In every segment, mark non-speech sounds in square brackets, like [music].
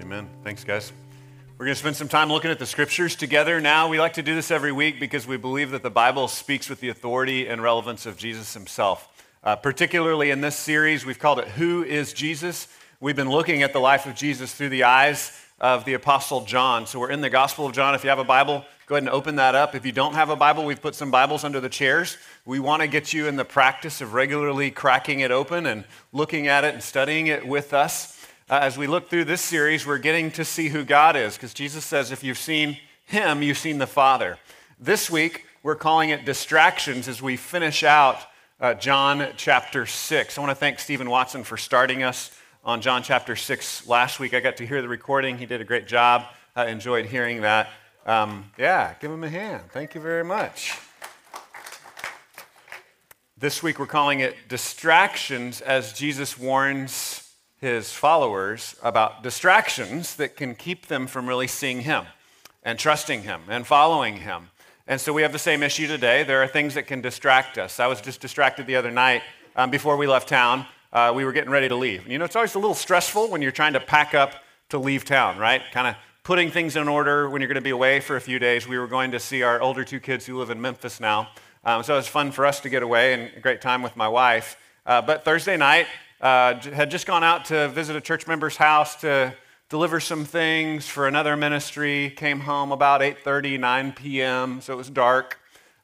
Amen. Thanks, guys. We're going to spend some time looking at the scriptures together now. We like to do this every week because we believe that the Bible speaks with the authority and relevance of Jesus himself. Uh, particularly in this series, we've called it Who is Jesus? We've been looking at the life of Jesus through the eyes of the Apostle John. So we're in the Gospel of John. If you have a Bible, go ahead and open that up. If you don't have a Bible, we've put some Bibles under the chairs. We want to get you in the practice of regularly cracking it open and looking at it and studying it with us. Uh, as we look through this series, we're getting to see who God is because Jesus says, if you've seen him, you've seen the Father. This week, we're calling it distractions as we finish out uh, John chapter 6. I want to thank Stephen Watson for starting us on John chapter 6 last week. I got to hear the recording. He did a great job. I enjoyed hearing that. Um, yeah, give him a hand. Thank you very much. This week, we're calling it distractions as Jesus warns his followers about distractions that can keep them from really seeing him and trusting him and following him. And so we have the same issue today. There are things that can distract us. I was just distracted the other night um, before we left town. Uh, we were getting ready to leave. You know, it's always a little stressful when you're trying to pack up to leave town, right? Kind of putting things in order when you're going to be away for a few days. We were going to see our older two kids who live in Memphis now. Um, so it was fun for us to get away and a great time with my wife. Uh, but Thursday night, uh, had just gone out to visit a church member's house to deliver some things for another ministry. Came home about 8:30, 9 p.m. So it was dark.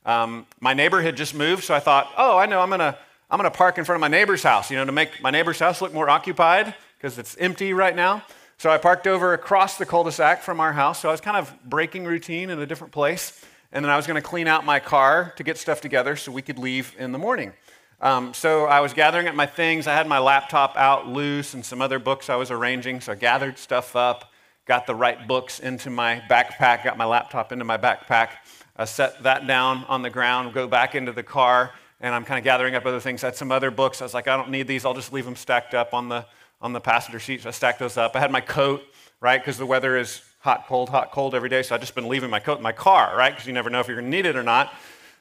Um, my neighbor had just moved, so I thought, oh, I know, I'm gonna I'm gonna park in front of my neighbor's house, you know, to make my neighbor's house look more occupied because it's empty right now. So I parked over across the cul-de-sac from our house. So I was kind of breaking routine in a different place, and then I was going to clean out my car to get stuff together so we could leave in the morning. Um, so I was gathering up my things. I had my laptop out loose and some other books I was arranging. So I gathered stuff up, got the right books into my backpack, got my laptop into my backpack, I set that down on the ground, go back into the car, and I'm kind of gathering up other things. I had some other books. I was like, I don't need these. I'll just leave them stacked up on the, on the passenger seat. So I stacked those up. I had my coat, right, because the weather is hot, cold, hot, cold every day. So I've just been leaving my coat in my car, right, because you never know if you're going to need it or not.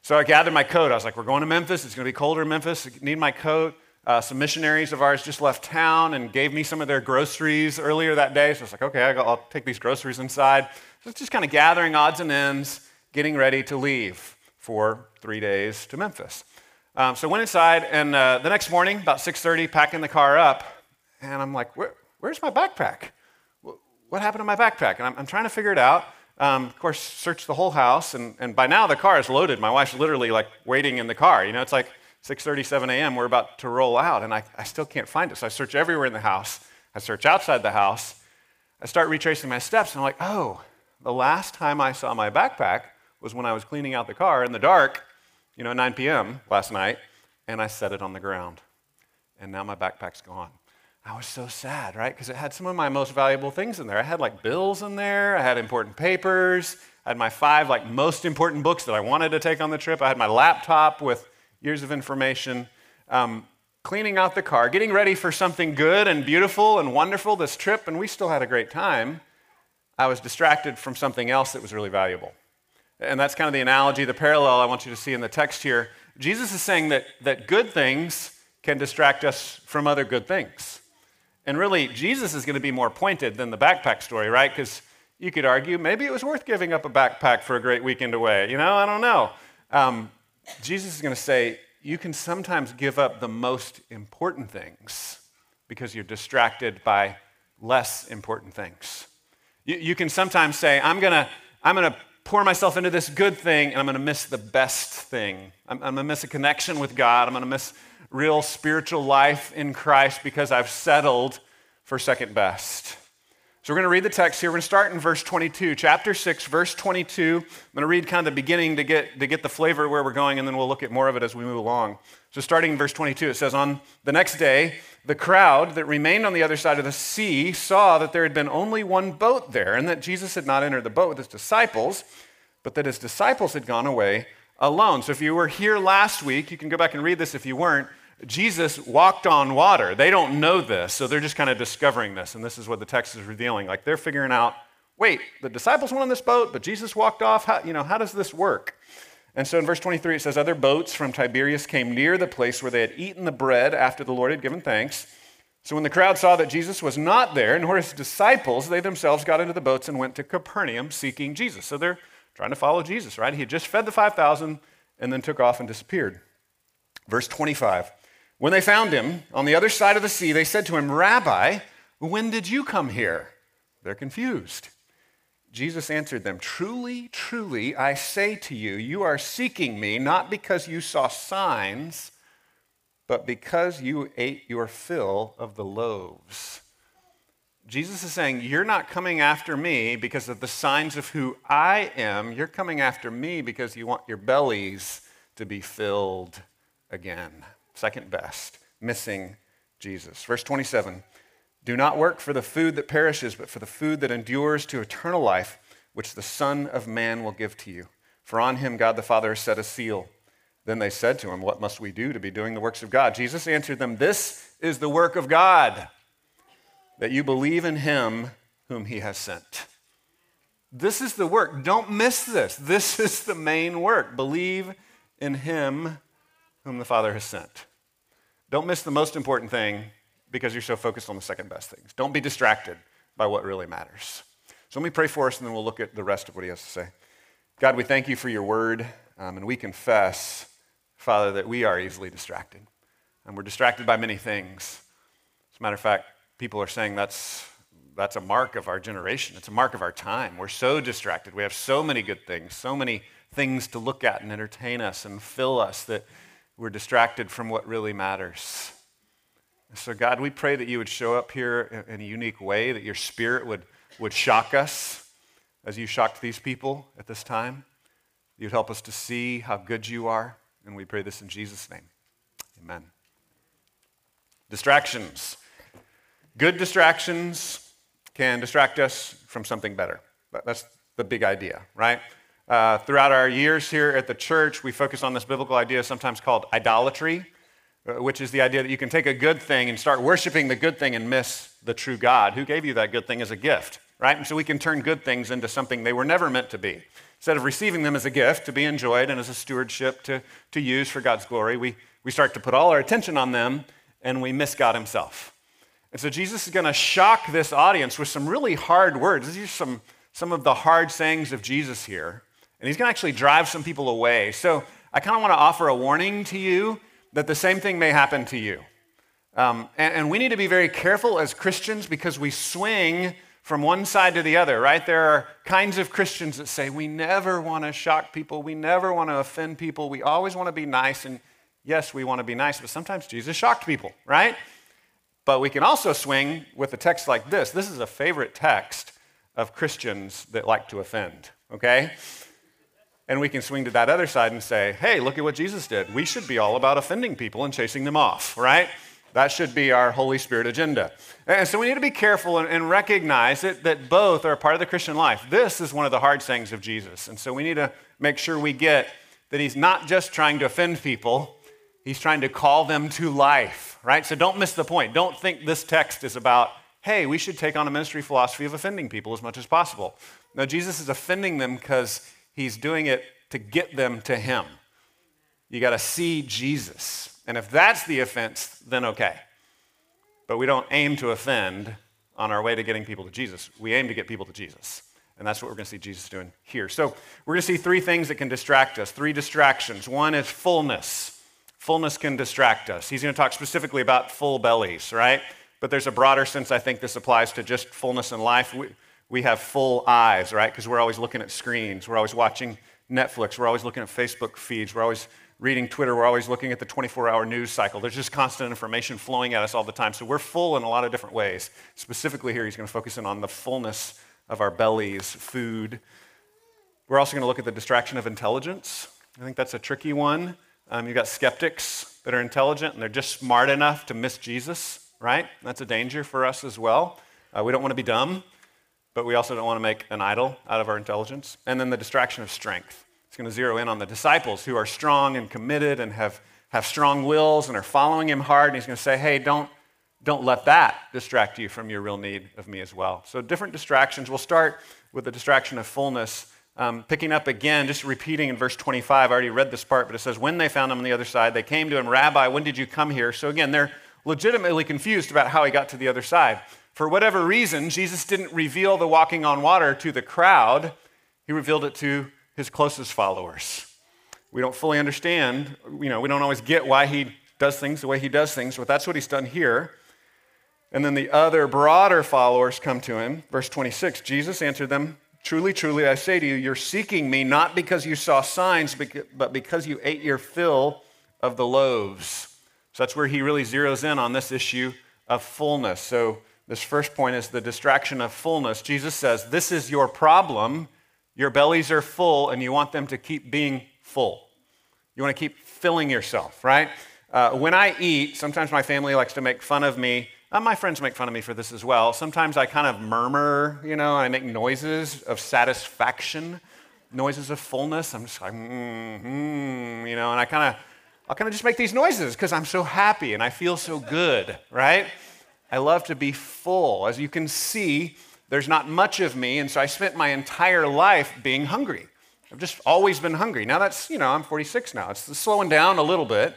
So I gathered my coat. I was like, we're going to Memphis. It's going to be colder in Memphis. I need my coat. Uh, some missionaries of ours just left town and gave me some of their groceries earlier that day. So I was like, okay, I'll take these groceries inside. So it's just kind of gathering odds and ends, getting ready to leave for three days to Memphis. Um, so I went inside, and uh, the next morning, about 6.30, packing the car up, and I'm like, Where, where's my backpack? What happened to my backpack? And I'm, I'm trying to figure it out. Um, of course, searched the whole house, and, and by now the car is loaded. My wife's literally like waiting in the car. You know, it's like 6:37 a.m. We're about to roll out, and I, I still can't find it. So I search everywhere in the house. I search outside the house. I start retracing my steps, and I'm like, oh, the last time I saw my backpack was when I was cleaning out the car in the dark, you know, 9 p.m. last night, and I set it on the ground. And now my backpack's gone. I was so sad, right? Because it had some of my most valuable things in there. I had like bills in there, I had important papers, I had my five like most important books that I wanted to take on the trip. I had my laptop with years of information. Um, cleaning out the car, getting ready for something good and beautiful and wonderful this trip, and we still had a great time. I was distracted from something else that was really valuable. And that's kind of the analogy, the parallel I want you to see in the text here. Jesus is saying that, that good things can distract us from other good things. And really, Jesus is going to be more pointed than the backpack story, right? Because you could argue maybe it was worth giving up a backpack for a great weekend away. You know, I don't know. Um, Jesus is going to say, you can sometimes give up the most important things because you're distracted by less important things. You, you can sometimes say, I'm going to I'm going to pour myself into this good thing and I'm going to miss the best thing. I'm, I'm going to miss a connection with God. I'm going to miss real spiritual life in Christ because I've settled for second best. So we're going to read the text here. We're going to start in verse 22, chapter 6, verse 22. I'm going to read kind of the beginning to get, to get the flavor where we're going, and then we'll look at more of it as we move along. So starting in verse 22, it says, On the next day, the crowd that remained on the other side of the sea saw that there had been only one boat there, and that Jesus had not entered the boat with his disciples, but that his disciples had gone away alone. So if you were here last week, you can go back and read this if you weren't. Jesus walked on water. They don't know this, so they're just kind of discovering this. And this is what the text is revealing. Like they're figuring out wait, the disciples went on this boat, but Jesus walked off. How, you know, how does this work? And so in verse 23, it says, Other boats from Tiberias came near the place where they had eaten the bread after the Lord had given thanks. So when the crowd saw that Jesus was not there, nor his disciples, they themselves got into the boats and went to Capernaum seeking Jesus. So they're trying to follow Jesus, right? He had just fed the 5,000 and then took off and disappeared. Verse 25. When they found him on the other side of the sea, they said to him, Rabbi, when did you come here? They're confused. Jesus answered them, Truly, truly, I say to you, you are seeking me not because you saw signs but because you ate your fill of the loaves. Jesus is saying, You're not coming after me because of the signs of who I am. You're coming after me because you want your bellies to be filled again. Second best, missing Jesus. Verse 27 Do not work for the food that perishes, but for the food that endures to eternal life, which the Son of Man will give to you. For on him God the Father has set a seal. Then they said to him, What must we do to be doing the works of God? Jesus answered them, This is the work of God, that you believe in him whom he has sent. This is the work. Don't miss this. This is the main work. Believe in him whom the Father has sent. Don't miss the most important thing because you're so focused on the second best things. Don't be distracted by what really matters. So let me pray for us and then we'll look at the rest of what he has to say. God, we thank you for your word um, and we confess Father, that we are easily distracted. And we're distracted by many things. As a matter of fact, people are saying that's, that's a mark of our generation. It's a mark of our time. We're so distracted. We have so many good things, so many things to look at and entertain us and fill us that we're distracted from what really matters. So, God, we pray that you would show up here in a unique way, that your spirit would, would shock us as you shocked these people at this time. You'd help us to see how good you are and we pray this in Jesus' name. Amen. Distractions. Good distractions can distract us from something better. That's the big idea, right? Uh, throughout our years here at the church, we focus on this biblical idea sometimes called idolatry, uh, which is the idea that you can take a good thing and start worshiping the good thing and miss the true God who gave you that good thing as a gift, right? And so we can turn good things into something they were never meant to be. Instead of receiving them as a gift to be enjoyed and as a stewardship to, to use for God's glory, we, we start to put all our attention on them and we miss God Himself. And so Jesus is going to shock this audience with some really hard words. These are some, some of the hard sayings of Jesus here. And He's going to actually drive some people away. So I kind of want to offer a warning to you that the same thing may happen to you. Um, and, and we need to be very careful as Christians because we swing from one side to the other, right? There are kinds of Christians that say, we never want to shock people, we never want to offend people, we always want to be nice. And yes, we want to be nice, but sometimes Jesus shocked people, right? But we can also swing with a text like this. This is a favorite text of Christians that like to offend, okay? And we can swing to that other side and say, hey, look at what Jesus did. We should be all about offending people and chasing them off, right? That should be our Holy Spirit agenda. And so we need to be careful and, and recognize it, that both are part of the Christian life. This is one of the hard sayings of Jesus. And so we need to make sure we get that he's not just trying to offend people, he's trying to call them to life, right? So don't miss the point. Don't think this text is about, hey, we should take on a ministry philosophy of offending people as much as possible. No, Jesus is offending them because he's doing it to get them to him. You got to see Jesus. And if that's the offense, then okay. But we don't aim to offend on our way to getting people to Jesus. We aim to get people to Jesus. And that's what we're going to see Jesus doing here. So we're going to see three things that can distract us, three distractions. One is fullness. Fullness can distract us. He's going to talk specifically about full bellies, right? But there's a broader sense I think this applies to just fullness in life. We, we have full eyes, right? Because we're always looking at screens. We're always watching Netflix. We're always looking at Facebook feeds. We're always reading Twitter, we're always looking at the 24 hour news cycle. There's just constant information flowing at us all the time. So we're full in a lot of different ways. Specifically, here, he's going to focus in on the fullness of our bellies, food. We're also going to look at the distraction of intelligence. I think that's a tricky one. Um, you've got skeptics that are intelligent and they're just smart enough to miss Jesus, right? That's a danger for us as well. Uh, we don't want to be dumb, but we also don't want to make an idol out of our intelligence. And then the distraction of strength. It's going to zero in on the disciples who are strong and committed and have, have strong wills and are following him hard. And he's going to say, hey, don't, don't let that distract you from your real need of me as well. So, different distractions. We'll start with the distraction of fullness. Um, picking up again, just repeating in verse 25. I already read this part, but it says, When they found him on the other side, they came to him, Rabbi, when did you come here? So, again, they're legitimately confused about how he got to the other side. For whatever reason, Jesus didn't reveal the walking on water to the crowd, he revealed it to his closest followers. We don't fully understand, you know, we don't always get why he does things the way he does things, but that's what he's done here. And then the other broader followers come to him. Verse 26 Jesus answered them, Truly, truly, I say to you, you're seeking me not because you saw signs, but because you ate your fill of the loaves. So that's where he really zeroes in on this issue of fullness. So, this first point is the distraction of fullness. Jesus says, This is your problem. Your bellies are full, and you want them to keep being full. You want to keep filling yourself, right? Uh, when I eat, sometimes my family likes to make fun of me. Uh, my friends make fun of me for this as well. Sometimes I kind of murmur, you know, I make noises of satisfaction, noises of fullness. I'm just like, mm-hmm, you know, and I kind of, I'll kind of just make these noises because I'm so happy and I feel so good, right? I love to be full. As you can see, there's not much of me, and so I spent my entire life being hungry. I've just always been hungry. Now that's, you know, I'm 46 now. It's slowing down a little bit.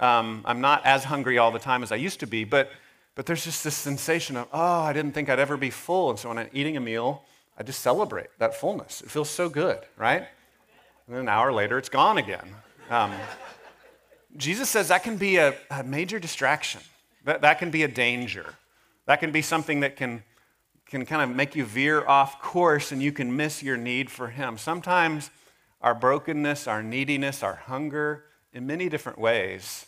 Um, I'm not as hungry all the time as I used to be, but, but there's just this sensation of, oh, I didn't think I'd ever be full. And so when I'm eating a meal, I just celebrate that fullness. It feels so good, right? And an hour later, it's gone again. Um, Jesus says that can be a, a major distraction. That, that can be a danger. That can be something that can can kind of make you veer off course and you can miss your need for Him. Sometimes our brokenness, our neediness, our hunger, in many different ways,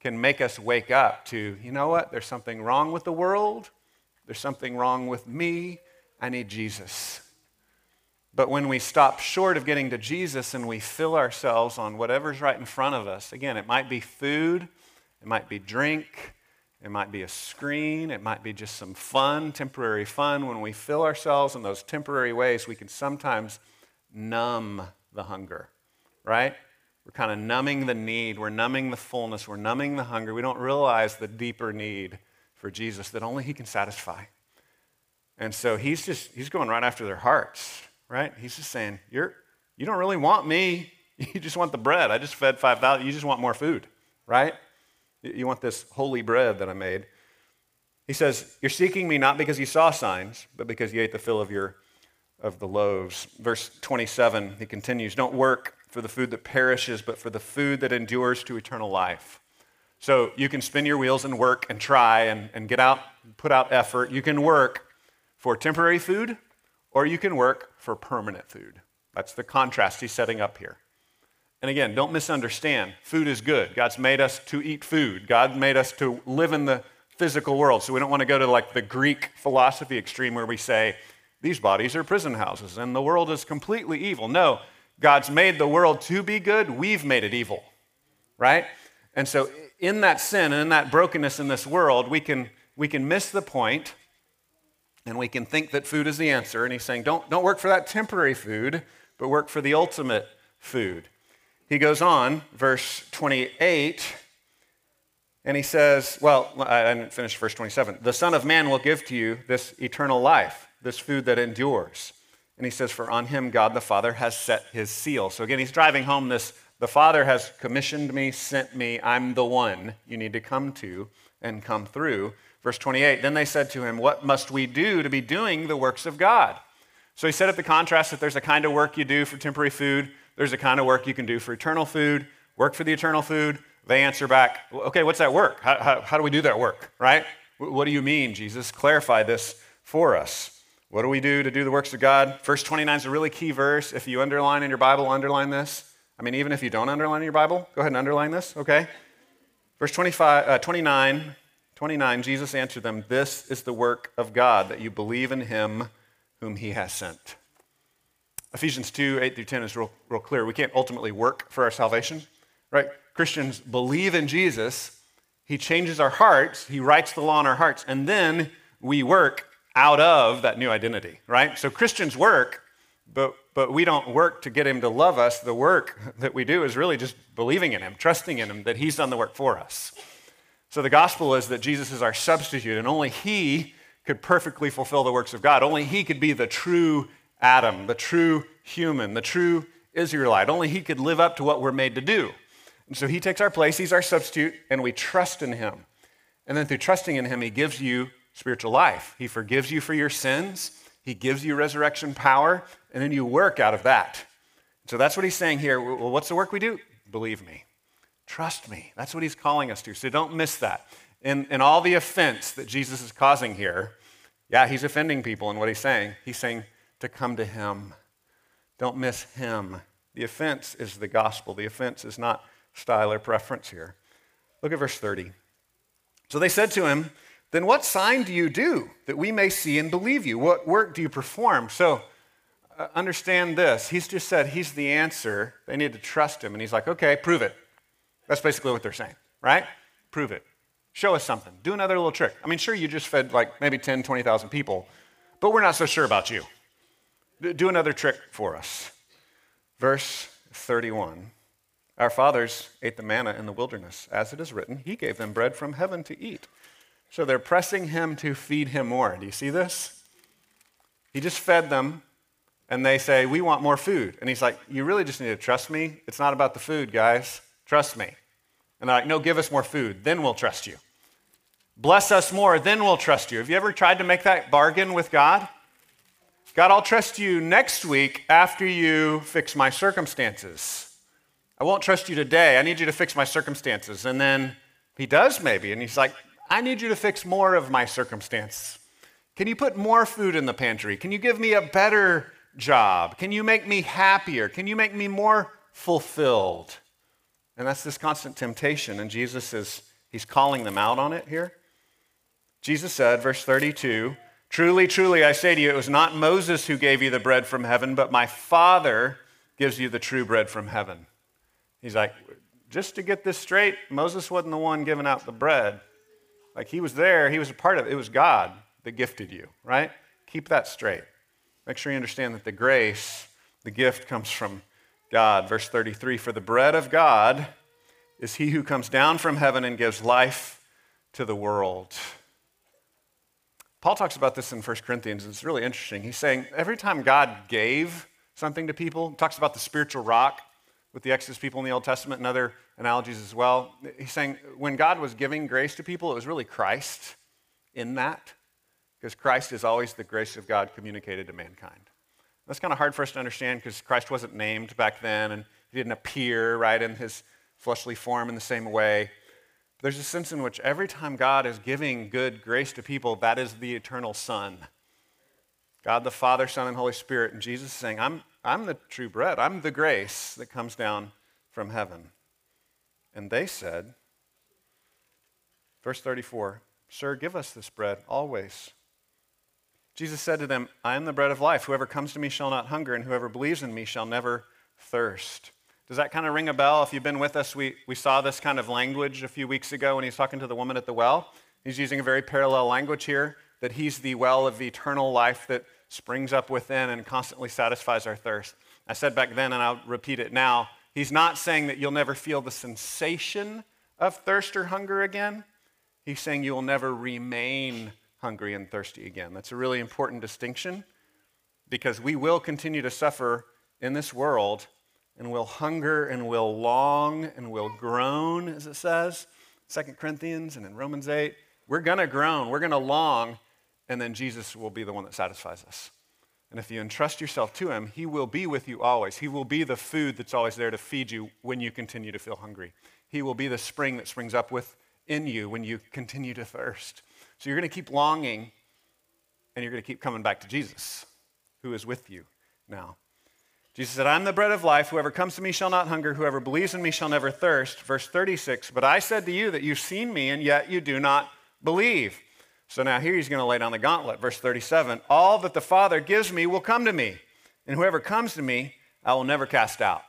can make us wake up to, you know what, there's something wrong with the world, there's something wrong with me, I need Jesus. But when we stop short of getting to Jesus and we fill ourselves on whatever's right in front of us, again, it might be food, it might be drink, it might be a screen. It might be just some fun, temporary fun. When we fill ourselves in those temporary ways, we can sometimes numb the hunger, right? We're kind of numbing the need. We're numbing the fullness. We're numbing the hunger. We don't realize the deeper need for Jesus that only He can satisfy. And so He's just, He's going right after their hearts, right? He's just saying, You're, you don't really want me. [laughs] You just want the bread. I just fed 5,000. You just want more food, right? You want this holy bread that I made. He says, You're seeking me not because you saw signs, but because you ate the fill of, your, of the loaves. Verse 27, he continues, Don't work for the food that perishes, but for the food that endures to eternal life. So you can spin your wheels and work and try and, and get out, put out effort. You can work for temporary food, or you can work for permanent food. That's the contrast he's setting up here. And again, don't misunderstand. Food is good. God's made us to eat food. God made us to live in the physical world. So we don't want to go to like the Greek philosophy extreme where we say, these bodies are prison houses and the world is completely evil. No, God's made the world to be good. We've made it evil, right? And so in that sin and in that brokenness in this world, we can, we can miss the point and we can think that food is the answer. And he's saying, don't, don't work for that temporary food, but work for the ultimate food. He goes on, verse 28, and he says, Well, I didn't finish verse 27. The Son of Man will give to you this eternal life, this food that endures. And he says, For on him God the Father has set his seal. So again, he's driving home this the Father has commissioned me, sent me, I'm the one you need to come to and come through. Verse 28 Then they said to him, What must we do to be doing the works of God? So he set up the contrast that there's a kind of work you do for temporary food, there's a kind of work you can do for eternal food, work for the eternal food. They answer back, okay, what's that work? How, how, how do we do that work, right? What do you mean, Jesus? Clarify this for us. What do we do to do the works of God? Verse 29 is a really key verse. If you underline in your Bible, underline this. I mean, even if you don't underline in your Bible, go ahead and underline this, okay? Verse 25, uh, 29, 29, Jesus answered them, This is the work of God, that you believe in him whom he has sent. Ephesians 2 8 through 10 is real, real clear. We can't ultimately work for our salvation, right? Christians believe in Jesus. He changes our hearts, He writes the law in our hearts, and then we work out of that new identity, right? So Christians work, but, but we don't work to get Him to love us. The work that we do is really just believing in Him, trusting in Him that He's done the work for us. So the gospel is that Jesus is our substitute, and only He could perfectly fulfill the works of God. Only He could be the true Adam, the true human, the true Israelite. Only he could live up to what we're made to do. And so he takes our place, he's our substitute, and we trust in him. And then through trusting in him, he gives you spiritual life. He forgives you for your sins, he gives you resurrection power, and then you work out of that. So that's what he's saying here. Well, what's the work we do? Believe me. Trust me. That's what he's calling us to. So don't miss that. In, in all the offense that Jesus is causing here, yeah, he's offending people in what he's saying. He's saying to come to him. Don't miss him. The offense is the gospel. The offense is not style or preference here. Look at verse 30. So they said to him, Then what sign do you do that we may see and believe you? What work do you perform? So uh, understand this. He's just said he's the answer. They need to trust him. And he's like, Okay, prove it. That's basically what they're saying, right? Prove it. Show us something. Do another little trick. I mean, sure, you just fed like maybe 10, 20,000 people, but we're not so sure about you. Do another trick for us. Verse 31 Our fathers ate the manna in the wilderness. As it is written, He gave them bread from heaven to eat. So they're pressing Him to feed Him more. Do you see this? He just fed them, and they say, We want more food. And He's like, You really just need to trust me. It's not about the food, guys. Trust me. And they're like, No, give us more food. Then we'll trust you. Bless us more. Then we'll trust you. Have you ever tried to make that bargain with God? God, I'll trust you next week after you fix my circumstances. I won't trust you today. I need you to fix my circumstances. And then he does maybe. And he's like, I need you to fix more of my circumstance. Can you put more food in the pantry? Can you give me a better job? Can you make me happier? Can you make me more fulfilled? And that's this constant temptation. And Jesus is, he's calling them out on it here. Jesus said, verse 32, Truly, truly, I say to you, it was not Moses who gave you the bread from heaven, but my Father gives you the true bread from heaven. He's like, just to get this straight, Moses wasn't the one giving out the bread. Like he was there, he was a part of it. It was God that gifted you, right? Keep that straight. Make sure you understand that the grace, the gift comes from God. Verse 33 For the bread of God is he who comes down from heaven and gives life to the world. Paul talks about this in 1 Corinthians. It's really interesting. He's saying every time God gave something to people, talks about the spiritual rock with the Exodus people in the Old Testament and other analogies as well. He's saying when God was giving grace to people, it was really Christ in that, because Christ is always the grace of God communicated to mankind. That's kind of hard for us to understand because Christ wasn't named back then and he didn't appear right in his fleshly form in the same way. There's a sense in which every time God is giving good grace to people, that is the eternal Son. God the Father, Son, and Holy Spirit. And Jesus is saying, I'm, I'm the true bread. I'm the grace that comes down from heaven. And they said, verse 34, Sir, give us this bread always. Jesus said to them, I am the bread of life. Whoever comes to me shall not hunger, and whoever believes in me shall never thirst. Does that kind of ring a bell? If you've been with us, we, we saw this kind of language a few weeks ago when he's talking to the woman at the well. He's using a very parallel language here that he's the well of eternal life that springs up within and constantly satisfies our thirst. I said back then, and I'll repeat it now, he's not saying that you'll never feel the sensation of thirst or hunger again. He's saying you will never remain hungry and thirsty again. That's a really important distinction because we will continue to suffer in this world and will hunger and will long and will groan, as it says, 2 Corinthians and in Romans 8. We're going to groan, we're going to long, and then Jesus will be the one that satisfies us. And if you entrust yourself to him, he will be with you always. He will be the food that's always there to feed you when you continue to feel hungry. He will be the spring that springs up within you when you continue to thirst. So you're going to keep longing, and you're going to keep coming back to Jesus, who is with you now. Jesus said, I'm the bread of life. Whoever comes to me shall not hunger. Whoever believes in me shall never thirst. Verse 36, but I said to you that you've seen me, and yet you do not believe. So now here he's going to lay down the gauntlet. Verse 37, all that the Father gives me will come to me, and whoever comes to me, I will never cast out.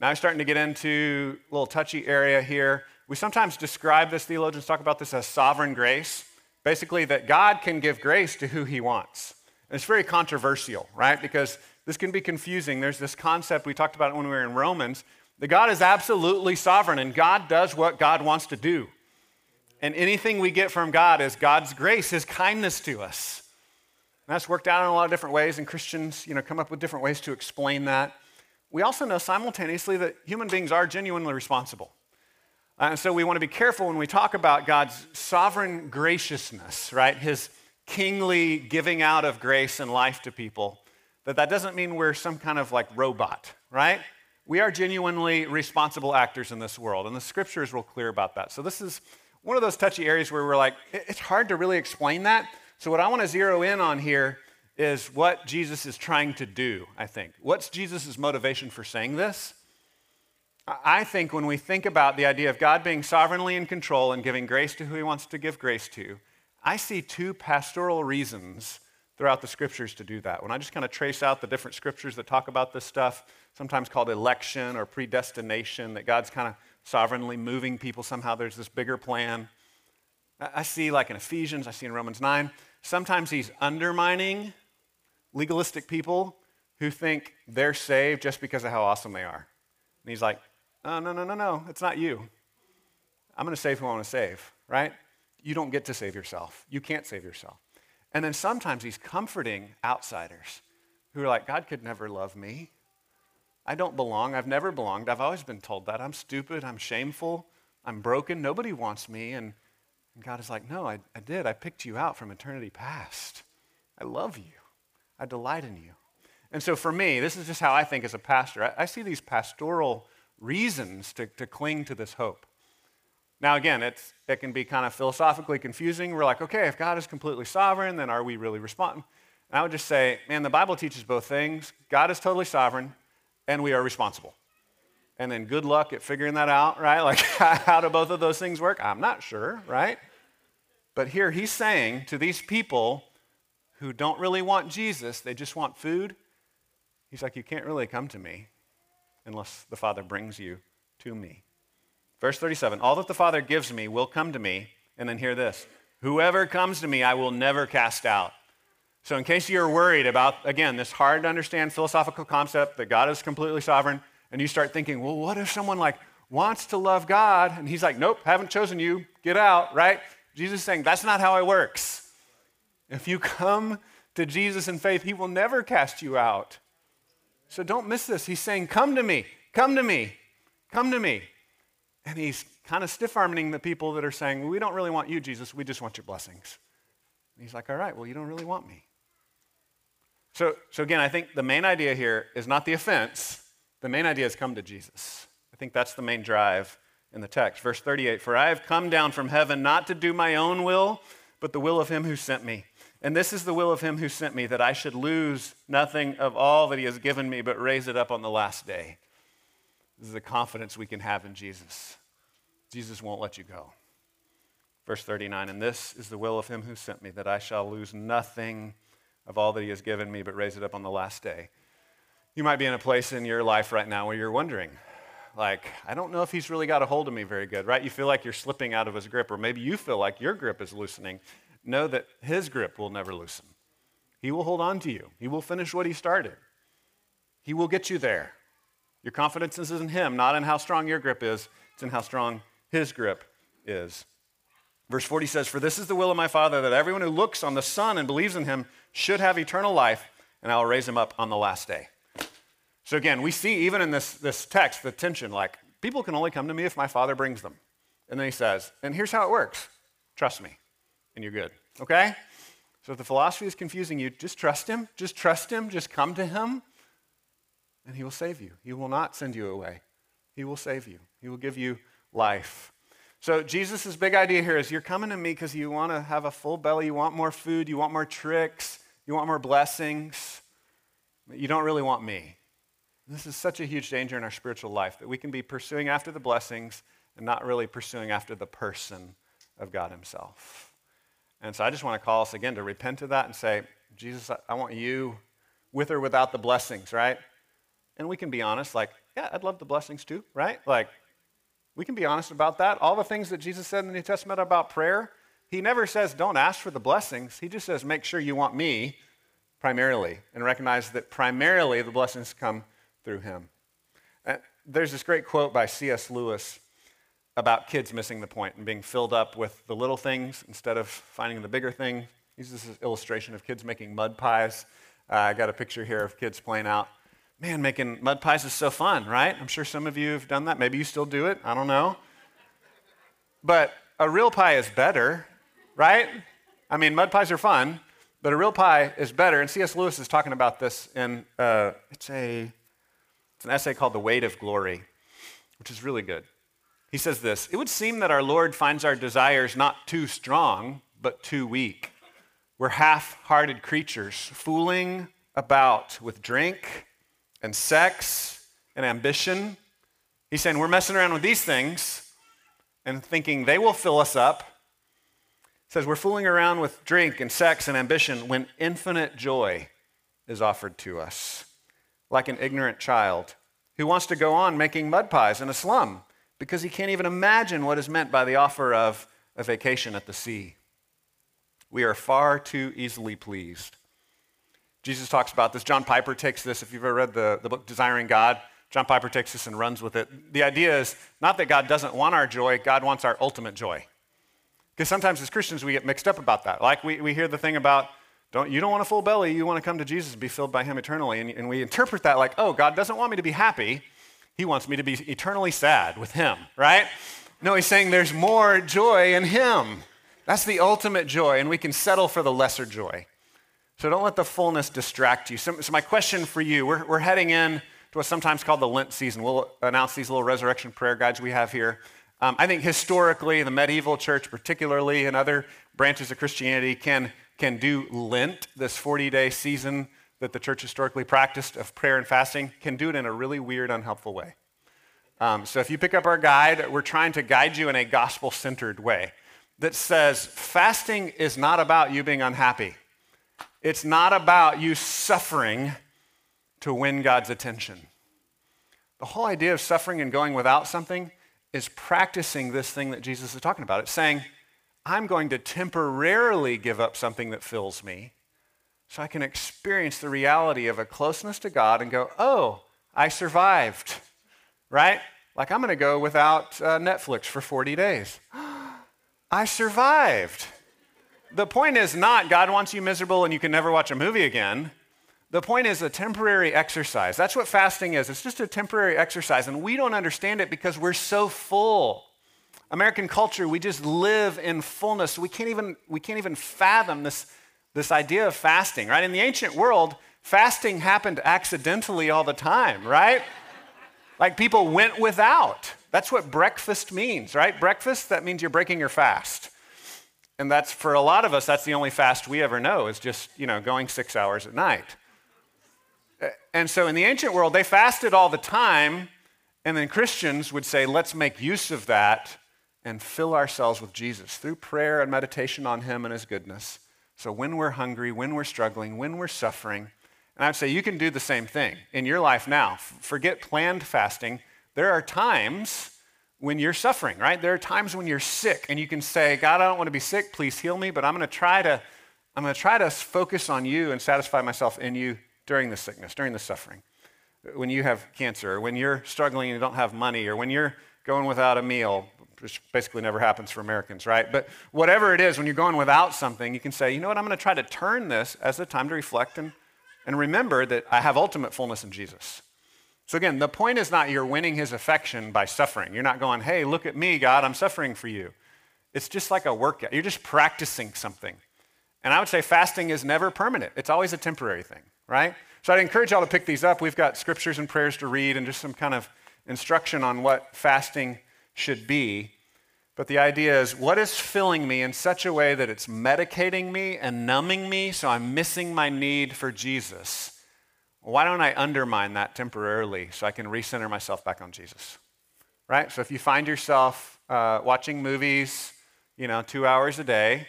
Now I'm starting to get into a little touchy area here. We sometimes describe this, theologians talk about this as sovereign grace. Basically, that God can give grace to who he wants. And it's very controversial, right? Because this can be confusing. There's this concept, we talked about when we were in Romans, that God is absolutely sovereign and God does what God wants to do. And anything we get from God is God's grace, His kindness to us. And that's worked out in a lot of different ways, and Christians, you know, come up with different ways to explain that. We also know simultaneously that human beings are genuinely responsible. Uh, and so we want to be careful when we talk about God's sovereign graciousness, right? His kingly giving out of grace and life to people, that that doesn't mean we're some kind of like robot, right? We are genuinely responsible actors in this world, and the scripture is real clear about that. So this is one of those touchy areas where we're like, it's hard to really explain that. So what I want to zero in on here is what Jesus is trying to do, I think. What's Jesus' motivation for saying this? I think when we think about the idea of God being sovereignly in control and giving grace to who he wants to give grace to, I see two pastoral reasons throughout the scriptures to do that. When I just kind of trace out the different scriptures that talk about this stuff, sometimes called election or predestination, that God's kind of sovereignly moving people, somehow there's this bigger plan. I see, like in Ephesians, I see in Romans 9, sometimes he's undermining legalistic people who think they're saved just because of how awesome they are. And he's like, oh, no, no, no, no, it's not you. I'm going to save who I want to save, right? You don't get to save yourself. You can't save yourself. And then sometimes he's comforting outsiders who are like, God could never love me. I don't belong. I've never belonged. I've always been told that. I'm stupid. I'm shameful. I'm broken. Nobody wants me. And, and God is like, No, I, I did. I picked you out from eternity past. I love you. I delight in you. And so for me, this is just how I think as a pastor. I, I see these pastoral reasons to, to cling to this hope. Now, again, it's, it can be kind of philosophically confusing. We're like, okay, if God is completely sovereign, then are we really responding? And I would just say, man, the Bible teaches both things. God is totally sovereign, and we are responsible. And then good luck at figuring that out, right? [laughs] Like, how do both of those things work? I'm not sure, right? But here he's saying to these people who don't really want Jesus, they just want food. He's like, you can't really come to me unless the Father brings you to me. Verse 37 All that the Father gives me will come to me. And then hear this Whoever comes to me, I will never cast out. So, in case you're worried about, again, this hard to understand philosophical concept that God is completely sovereign, and you start thinking, well, what if someone like wants to love God? And he's like, nope, haven't chosen you, get out, right? Jesus is saying, that's not how it works. If you come to Jesus in faith, he will never cast you out. So don't miss this. He's saying, Come to me, come to me, come to me. And he's kind of stiff arming the people that are saying, We don't really want you, Jesus. We just want your blessings. And he's like, All right, well, you don't really want me. So, so again, I think the main idea here is not the offense. The main idea is come to Jesus. I think that's the main drive in the text. Verse 38 For I have come down from heaven not to do my own will, but the will of him who sent me. And this is the will of him who sent me, that I should lose nothing of all that he has given me, but raise it up on the last day. This is the confidence we can have in Jesus. Jesus won't let you go. Verse 39 And this is the will of him who sent me, that I shall lose nothing of all that he has given me, but raise it up on the last day. You might be in a place in your life right now where you're wondering, like, I don't know if he's really got a hold of me very good, right? You feel like you're slipping out of his grip, or maybe you feel like your grip is loosening know that his grip will never loosen. He will hold on to you, he will finish what he started, he will get you there. Your confidence is in him, not in how strong your grip is, it's in how strong his grip is. Verse 40 says, For this is the will of my Father, that everyone who looks on the Son and believes in him should have eternal life, and I will raise him up on the last day. So again, we see even in this, this text the tension like, people can only come to me if my Father brings them. And then he says, And here's how it works trust me and you're good. Okay? So if the philosophy is confusing you, just trust him. Just trust him. Just come to him, and he will save you. He will not send you away. He will save you. He will give you life. So Jesus' big idea here is you're coming to me because you want to have a full belly, you want more food, you want more tricks, you want more blessings. You don't really want me. This is such a huge danger in our spiritual life that we can be pursuing after the blessings and not really pursuing after the person of God Himself. And so I just want to call us again to repent of that and say, Jesus, I want you with or without the blessings, right? And we can be honest, like, yeah, I'd love the blessings too, right? Like, we can be honest about that. All the things that Jesus said in the New Testament about prayer, he never says, don't ask for the blessings. He just says, make sure you want me primarily and recognize that primarily the blessings come through him. And there's this great quote by C.S. Lewis about kids missing the point and being filled up with the little things instead of finding the bigger thing. He uses this illustration of kids making mud pies. Uh, I got a picture here of kids playing out. Man, making mud pies is so fun, right? I'm sure some of you have done that. Maybe you still do it. I don't know. But a real pie is better, right? I mean, mud pies are fun, but a real pie is better. And C.S. Lewis is talking about this in uh, it's a it's an essay called "The Weight of Glory," which is really good. He says this: It would seem that our Lord finds our desires not too strong, but too weak. We're half-hearted creatures, fooling about with drink and sex and ambition. He's saying we're messing around with these things and thinking they will fill us up He says we're fooling around with drink and sex and ambition when infinite joy is offered to us, like an ignorant child who wants to go on making mud pies in a slum because he can't even imagine what is meant by the offer of a vacation at the sea. We are far too easily pleased. Jesus talks about this. John Piper takes this. If you've ever read the, the book Desiring God, John Piper takes this and runs with it. The idea is not that God doesn't want our joy, God wants our ultimate joy. Because sometimes as Christians, we get mixed up about that. Like we, we hear the thing about, don't, you don't want a full belly, you want to come to Jesus and be filled by Him eternally. And, and we interpret that like, oh, God doesn't want me to be happy. He wants me to be eternally sad with Him, right? No, He's saying there's more joy in Him. That's the ultimate joy, and we can settle for the lesser joy. So don't let the fullness distract you. So, so my question for you we're, we're heading in to what's sometimes called the Lent season. We'll announce these little resurrection prayer guides we have here. Um, I think historically, the medieval church, particularly, and other branches of Christianity, can, can do Lent, this 40 day season that the church historically practiced of prayer and fasting, can do it in a really weird, unhelpful way. Um, so if you pick up our guide, we're trying to guide you in a gospel centered way that says fasting is not about you being unhappy. It's not about you suffering to win God's attention. The whole idea of suffering and going without something is practicing this thing that Jesus is talking about. It's saying, I'm going to temporarily give up something that fills me so I can experience the reality of a closeness to God and go, oh, I survived, right? Like I'm going to go without uh, Netflix for 40 days. [gasps] I survived. The point is not God wants you miserable and you can never watch a movie again. The point is a temporary exercise. That's what fasting is. It's just a temporary exercise, and we don't understand it because we're so full. American culture, we just live in fullness. We can't even, we can't even fathom this, this idea of fasting, right? In the ancient world, fasting happened accidentally all the time, right? like people went without. That's what breakfast means, right? Breakfast, that means you're breaking your fast. And that's for a lot of us, that's the only fast we ever know is just, you know, going six hours at night. And so in the ancient world, they fasted all the time, and then Christians would say, let's make use of that and fill ourselves with Jesus through prayer and meditation on Him and His goodness. So when we're hungry, when we're struggling, when we're suffering, and I'd say you can do the same thing in your life now. Forget planned fasting. There are times when you're suffering, right? There are times when you're sick and you can say, God, I don't want to be sick. Please heal me, but I'm going to try to I'm going to try to focus on you and satisfy myself in you during the sickness, during the suffering. When you have cancer, or when you're struggling and you don't have money, or when you're going without a meal, which basically never happens for Americans, right? But whatever it is, when you're going without something, you can say, you know what, I'm going to try to turn this as a time to reflect and, and remember that I have ultimate fullness in Jesus. So again, the point is not you're winning his affection by suffering. You're not going, hey, look at me, God, I'm suffering for you. It's just like a workout. You're just practicing something. And I would say fasting is never permanent, it's always a temporary thing right? So I'd encourage y'all to pick these up. We've got scriptures and prayers to read and just some kind of instruction on what fasting should be. But the idea is what is filling me in such a way that it's medicating me and numbing me so I'm missing my need for Jesus? Why don't I undermine that temporarily so I can recenter myself back on Jesus? Right? So if you find yourself uh, watching movies, you know, two hours a day,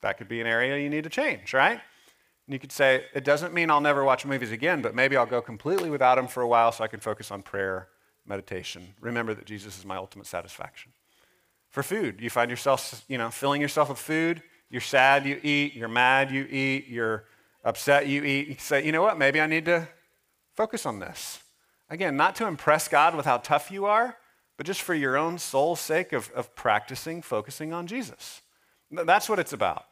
that could be an area you need to change, right? And you could say, it doesn't mean I'll never watch movies again, but maybe I'll go completely without them for a while so I can focus on prayer, meditation. Remember that Jesus is my ultimate satisfaction. For food, you find yourself, you know, filling yourself with food. You're sad, you eat. You're mad, you eat. You're upset, you eat. Say, you know what? Maybe I need to focus on this. Again, not to impress God with how tough you are, but just for your own soul's sake of, of practicing, focusing on Jesus. That's what it's about.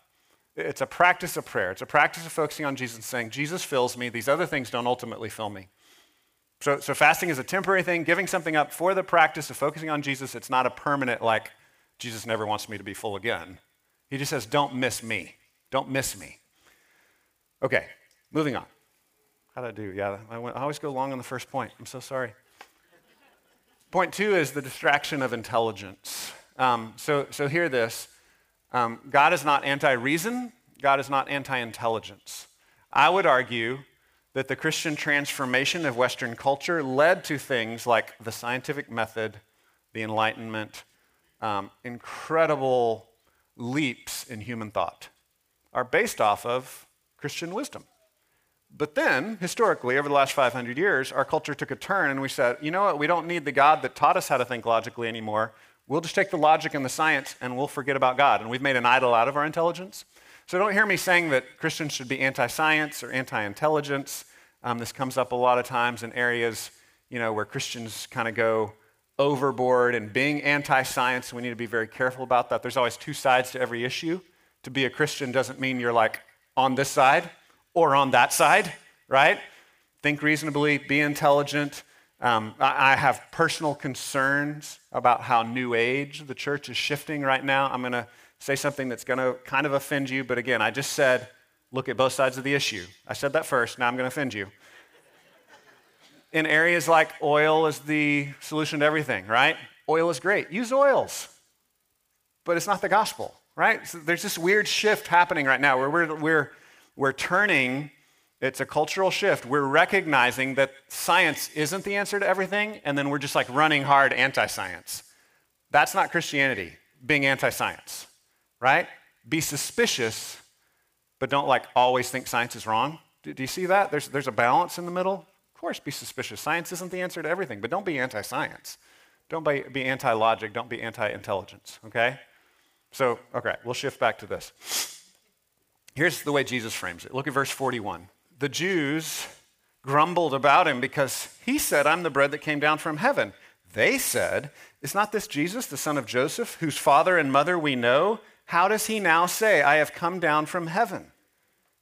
It's a practice of prayer. It's a practice of focusing on Jesus and saying, Jesus fills me. These other things don't ultimately fill me. So, so fasting is a temporary thing, giving something up for the practice of focusing on Jesus. It's not a permanent, like, Jesus never wants me to be full again. He just says, don't miss me. Don't miss me. Okay, moving on. How'd I do? Yeah, I, went, I always go long on the first point. I'm so sorry. point two is the distraction of intelligence. Um, so, so hear this um, God is not anti reason, God is not anti intelligence. I would argue that the Christian transformation of Western culture led to things like the scientific method, the Enlightenment, um, incredible leaps in human thought are based off of Christian wisdom. But then, historically, over the last 500 years, our culture took a turn and we said, you know what, we don't need the God that taught us how to think logically anymore. We'll just take the logic and the science and we'll forget about God. And we've made an idol out of our intelligence. So don't hear me saying that Christians should be anti science or anti intelligence. Um, this comes up a lot of times in areas you know, where Christians kind of go overboard and being anti science. We need to be very careful about that. There's always two sides to every issue. To be a Christian doesn't mean you're like on this side or on that side, right? Think reasonably, be intelligent. Um, I, I have personal concerns about how New Age the church is shifting right now. I'm going to say something that's going to kind of offend you, but again, I just said look at both sides of the issue. I said that first, now I'm going to offend you. In areas like oil is the solution to everything, right? Oil is great. Use oils. But it's not the gospel, right? So there's this weird shift happening right now where we're, we're, we're turning, it's a cultural shift. We're recognizing that science isn't the answer to everything, and then we're just like running hard anti science. That's not Christianity, being anti science, right? Be suspicious but don't like always think science is wrong. Do, do you see that? There's, there's a balance in the middle. Of course, be suspicious. Science isn't the answer to everything, but don't be anti science. Don't be, be anti logic. Don't be anti intelligence, okay? So, okay, we'll shift back to this. Here's the way Jesus frames it. Look at verse 41. The Jews grumbled about him because he said, I'm the bread that came down from heaven. They said, Is not this Jesus, the son of Joseph, whose father and mother we know? How does he now say, I have come down from heaven?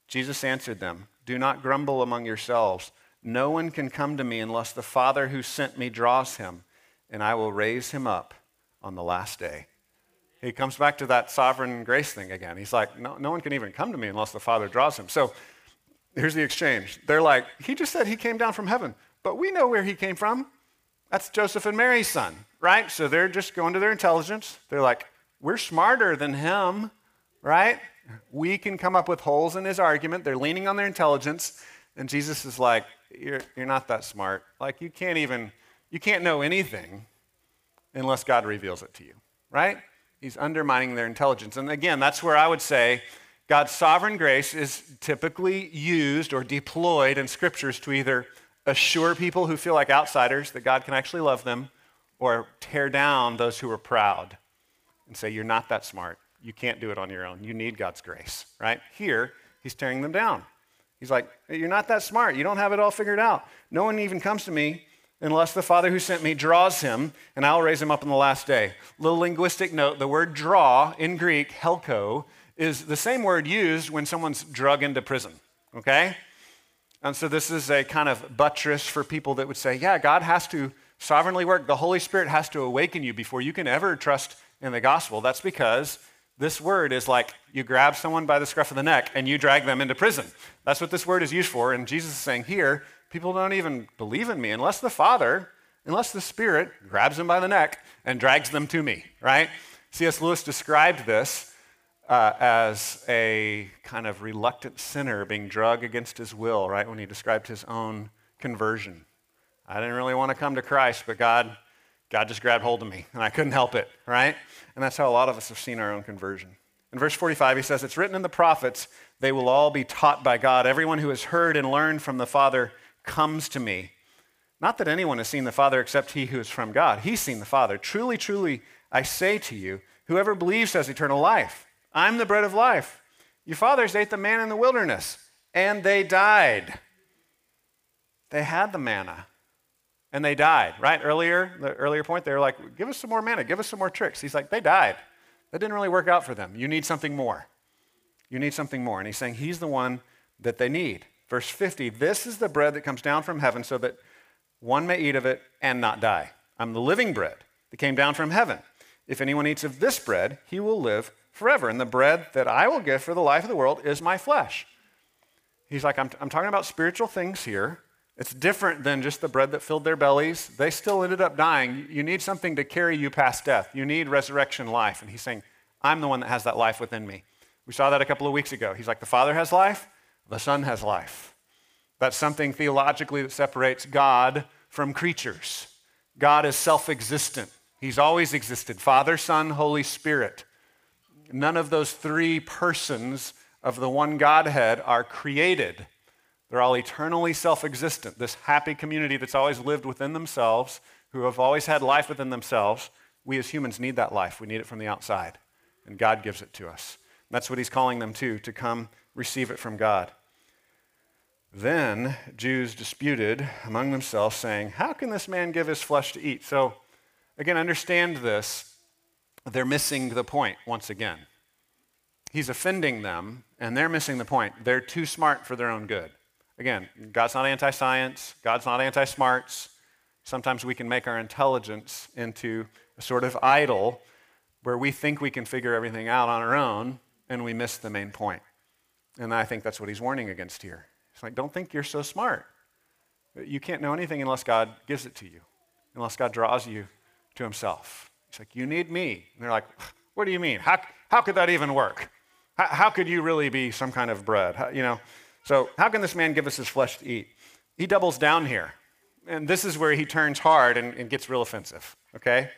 Jesus answered them, Do not grumble among yourselves. No one can come to me unless the Father who sent me draws him, and I will raise him up on the last day. He comes back to that sovereign grace thing again. He's like, no, no one can even come to me unless the Father draws him. So here's the exchange. They're like, He just said he came down from heaven, but we know where he came from. That's Joseph and Mary's son, right? So they're just going to their intelligence. They're like, we're smarter than him, right? We can come up with holes in his argument. They're leaning on their intelligence. And Jesus is like, you're, you're not that smart. Like, you can't even, you can't know anything unless God reveals it to you, right? He's undermining their intelligence. And again, that's where I would say God's sovereign grace is typically used or deployed in scriptures to either assure people who feel like outsiders that God can actually love them or tear down those who are proud and say, You're not that smart. You can't do it on your own. You need God's grace, right? Here, he's tearing them down. He's like, You're not that smart. You don't have it all figured out. No one even comes to me unless the Father who sent me draws him, and I'll raise him up on the last day. Little linguistic note the word draw in Greek, helko, is the same word used when someone's drug into prison, okay? And so this is a kind of buttress for people that would say, yeah, God has to sovereignly work. The Holy Spirit has to awaken you before you can ever trust in the gospel. That's because this word is like you grab someone by the scruff of the neck and you drag them into prison. That's what this word is used for. And Jesus is saying here, people don't even believe in me unless the Father, unless the Spirit grabs them by the neck and drags them to me, right? C.S. Lewis described this uh, as a kind of reluctant sinner being dragged against his will, right? When he described his own conversion. I didn't really want to come to Christ, but God God just grabbed hold of me, and I couldn't help it, right? And that's how a lot of us have seen our own conversion. In verse 45, he says, It's written in the prophets, they will all be taught by God. Everyone who has heard and learned from the Father comes to me. Not that anyone has seen the Father except he who is from God. He's seen the Father. Truly, truly, I say to you, whoever believes has eternal life. I'm the bread of life. Your fathers ate the manna in the wilderness, and they died. They had the manna, and they died, right? Earlier, the earlier point, they were like, give us some more manna, give us some more tricks. He's like, they died. That didn't really work out for them. You need something more. You need something more. And he's saying he's the one that they need. Verse 50 This is the bread that comes down from heaven so that one may eat of it and not die. I'm the living bread that came down from heaven. If anyone eats of this bread, he will live forever. And the bread that I will give for the life of the world is my flesh. He's like, I'm, I'm talking about spiritual things here. It's different than just the bread that filled their bellies. They still ended up dying. You need something to carry you past death. You need resurrection life. And he's saying, I'm the one that has that life within me. We saw that a couple of weeks ago. He's like, the Father has life, the Son has life. That's something theologically that separates God from creatures. God is self existent, He's always existed Father, Son, Holy Spirit. None of those three persons of the one Godhead are created. They're all eternally self existent. This happy community that's always lived within themselves, who have always had life within themselves, we as humans need that life. We need it from the outside. And God gives it to us. That's what he's calling them to, to come receive it from God. Then Jews disputed among themselves, saying, How can this man give his flesh to eat? So, again, understand this. They're missing the point once again. He's offending them, and they're missing the point. They're too smart for their own good. Again, God's not anti science, God's not anti smarts. Sometimes we can make our intelligence into a sort of idol where we think we can figure everything out on our own and we miss the main point. And I think that's what he's warning against here. It's like, don't think you're so smart. You can't know anything unless God gives it to you, unless God draws you to himself. He's like, you need me. And they're like, what do you mean? How, how could that even work? How, how could you really be some kind of bread? How, you know, so how can this man give us his flesh to eat? He doubles down here. And this is where he turns hard and, and gets real offensive, okay?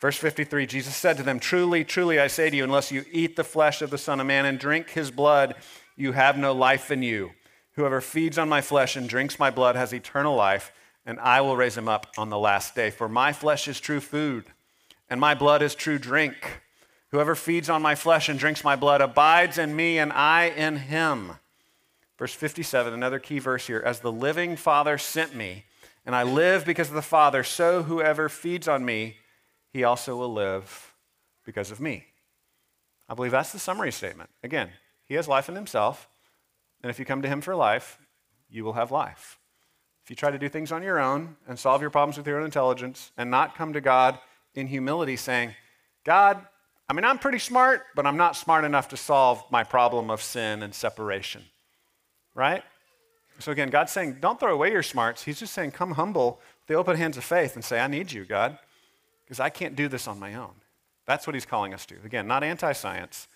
Verse 53 Jesus said to them, Truly, truly, I say to you, unless you eat the flesh of the Son of Man and drink his blood, you have no life in you. Whoever feeds on my flesh and drinks my blood has eternal life, and I will raise him up on the last day. For my flesh is true food, and my blood is true drink. Whoever feeds on my flesh and drinks my blood abides in me, and I in him. Verse 57, another key verse here. As the living Father sent me, and I live because of the Father, so whoever feeds on me, he also will live because of me. I believe that's the summary statement. Again, he has life in himself, and if you come to him for life, you will have life. If you try to do things on your own and solve your problems with your own intelligence and not come to God in humility saying, God, I mean, I'm pretty smart, but I'm not smart enough to solve my problem of sin and separation. Right? So again, God's saying, don't throw away your smarts. He's just saying, come humble, the open hands of faith, and say, I need you, God because I can't do this on my own. That's what he's calling us to. Again, not anti science,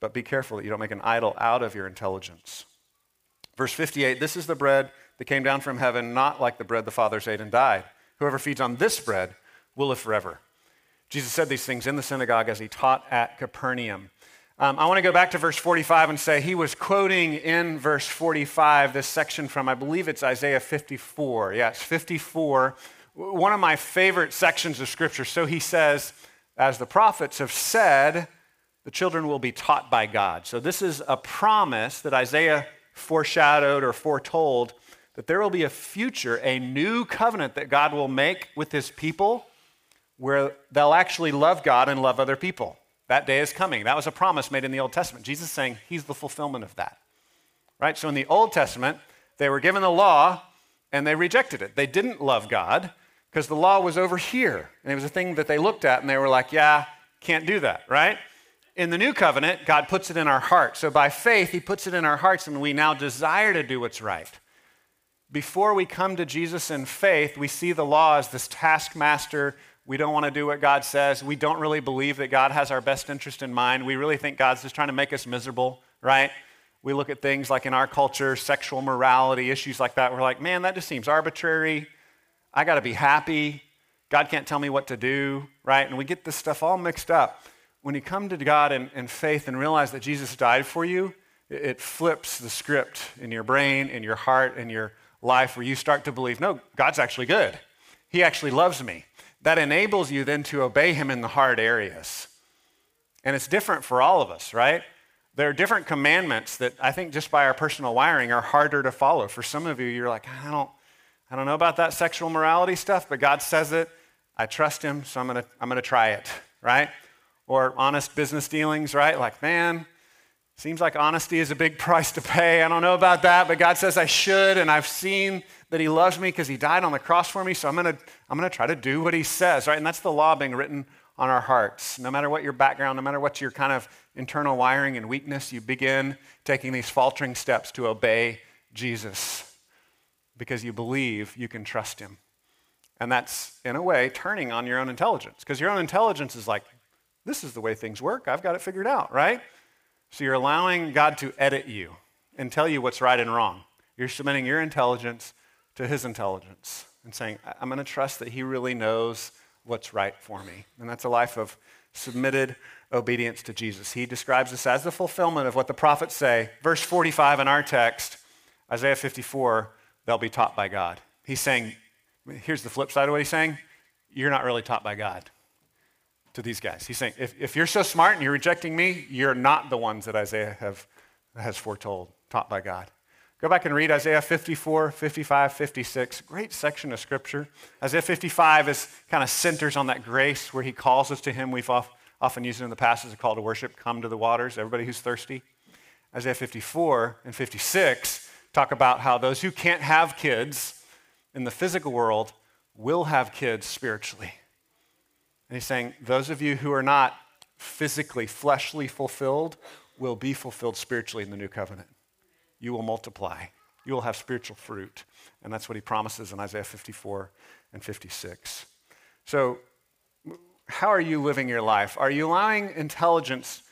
but be careful that you don't make an idol out of your intelligence. Verse 58 This is the bread that came down from heaven, not like the bread the fathers ate and died. Whoever feeds on this bread will live forever. Jesus said these things in the synagogue as he taught at Capernaum. Um, I want to go back to verse 45 and say he was quoting in verse 45 this section from, I believe it's Isaiah 54. Yeah, it's 54 one of my favorite sections of Scripture. So he says, as the prophets have said, the children will be taught by God. So this is a promise that Isaiah foreshadowed or foretold that there will be a future, a new covenant that God will make with his people where they'll actually love God and love other people. That day is coming. That was a promise made in the Old Testament. Jesus saying he's the fulfillment of that. Right? So in the Old Testament, they were given the law and they rejected it. They didn't love God because the law was over here. And it was a thing that they looked at and they were like, yeah, can't do that, right? In the new covenant, God puts it in our heart. So by faith, He puts it in our hearts and we now desire to do what's right. Before we come to Jesus in faith, we see the law as this taskmaster. We don't want to do what God says. We don't really believe that God has our best interest in mind. We really think God's just trying to make us miserable, right? We look at things like in our culture, sexual morality, issues like that. We're like, man, that just seems arbitrary. I got to be happy. God can't tell me what to do, right? And we get this stuff all mixed up. When you come to God in, in faith and realize that Jesus died for you, it, it flips the script in your brain, in your heart, in your life, where you start to believe, no, God's actually good. He actually loves me. That enables you then to obey Him in the hard areas. And it's different for all of us, right? There are different commandments that I think just by our personal wiring are harder to follow. For some of you, you're like, I don't, I don't know about that sexual morality stuff, but God says it. I trust Him, so I'm going to I'm going to try it, right? Or honest business dealings, right? Like, man, seems like honesty is a big price to pay. I don't know about that, but God says I should, and I've seen that He loves me because He died on the cross for me, so I'm to I'm to try to do what He says, right? And that's the law being written on our hearts. No matter what your background, no matter what your kind of internal wiring and weakness, you begin taking these faltering steps to obey Jesus because you believe you can trust him. And that's, in a way, turning on your own intelligence because your own intelligence is like, this is the way things work. I've got it figured out, right? So you're allowing God to edit you and tell you what's right and wrong. You're submitting your intelligence to his intelligence and saying, I'm going to trust that he really knows what's right for me. And that's a life of submitted obedience to Jesus. He describes this as the fulfillment of what the prophets say. Verse 45 in our text, Isaiah 54, they'll be taught by God. He's saying, here's the flip side of what he's saying you're not really taught by God to these guys. He's saying, if, if you're so smart and you're rejecting me, you're not the ones that Isaiah have, has foretold, taught by God. Go back and read Isaiah 54, 55, 56. Great section of scripture. Isaiah 55 is kind of centers on that grace where he calls us to him. We've often used it in the past as a call to worship come to the waters, everybody who's thirsty. Isaiah 54 and 56 talk about how those who can't have kids in the physical world will have kids spiritually. And he's saying, those of you who are not physically, fleshly fulfilled will be fulfilled spiritually in the new covenant. You will multiply, you will have spiritual fruit. And that's what he promises in Isaiah 54 and 56. So, how are you living your life? Are you allowing intelligence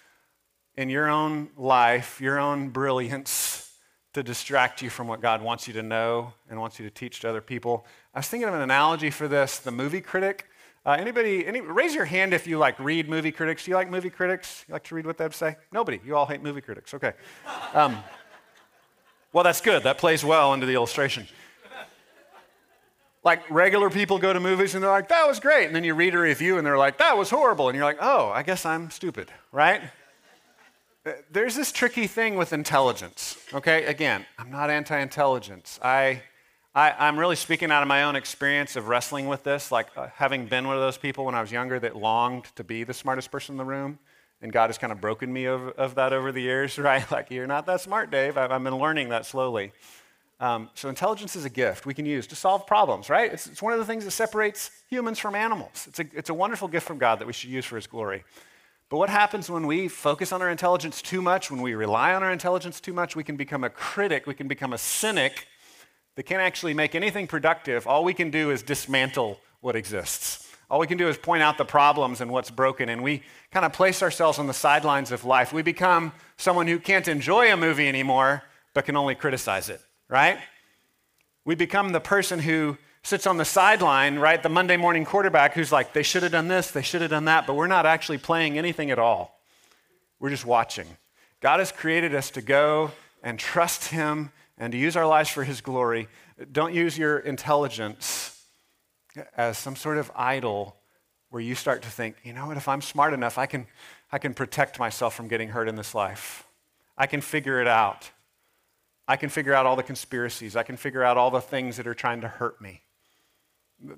in your own life, your own brilliance, to distract you from what God wants you to know and wants you to teach to other people? I was thinking of an analogy for this the movie critic uh, anybody, any, raise your hand if you like read movie critics. Do you like movie critics? You like to read what they have to say? Nobody. You all hate movie critics. Okay. Um, well, that's good. That plays well into the illustration. Like regular people go to movies and they're like, that was great. And then you read a review and they're like, that was horrible. And you're like, oh, I guess I'm stupid, right? Uh, there's this tricky thing with intelligence, okay? Again, I'm not anti intelligence. I I, am really speaking out of my own experience of wrestling with this, like uh, having been one of those people when I was younger that longed to be the smartest person in the room. And God has kind of broken me of, of that over the years, [laughs] right? Like, you're not that smart, Dave. I've, I've been learning that slowly. Um, so, intelligence is a gift we can use to solve problems, right? It's, it's one of the things that separates humans from animals. It's a, it's a wonderful gift from God that we should use for His glory. But what happens when we focus on our intelligence too much, when we rely on our intelligence too much? We can become a critic, we can become a cynic that can't actually make anything productive, all we can do is dismantle what exists. All we can do is point out the problems and what's broken, and we kind of place ourselves on the sidelines of life. We become someone who can't enjoy a movie anymore, but can only criticize it, right? We become the person who sits on the sideline, right? The Monday morning quarterback who's like, they should have done this, they should have done that, but we're not actually playing anything at all. We're just watching. God has created us to go and trust Him and to use our lives for His glory. Don't use your intelligence as some sort of idol where you start to think, you know what, if I'm smart enough, I can, I can protect myself from getting hurt in this life. I can figure it out. I can figure out all the conspiracies. I can figure out all the things that are trying to hurt me.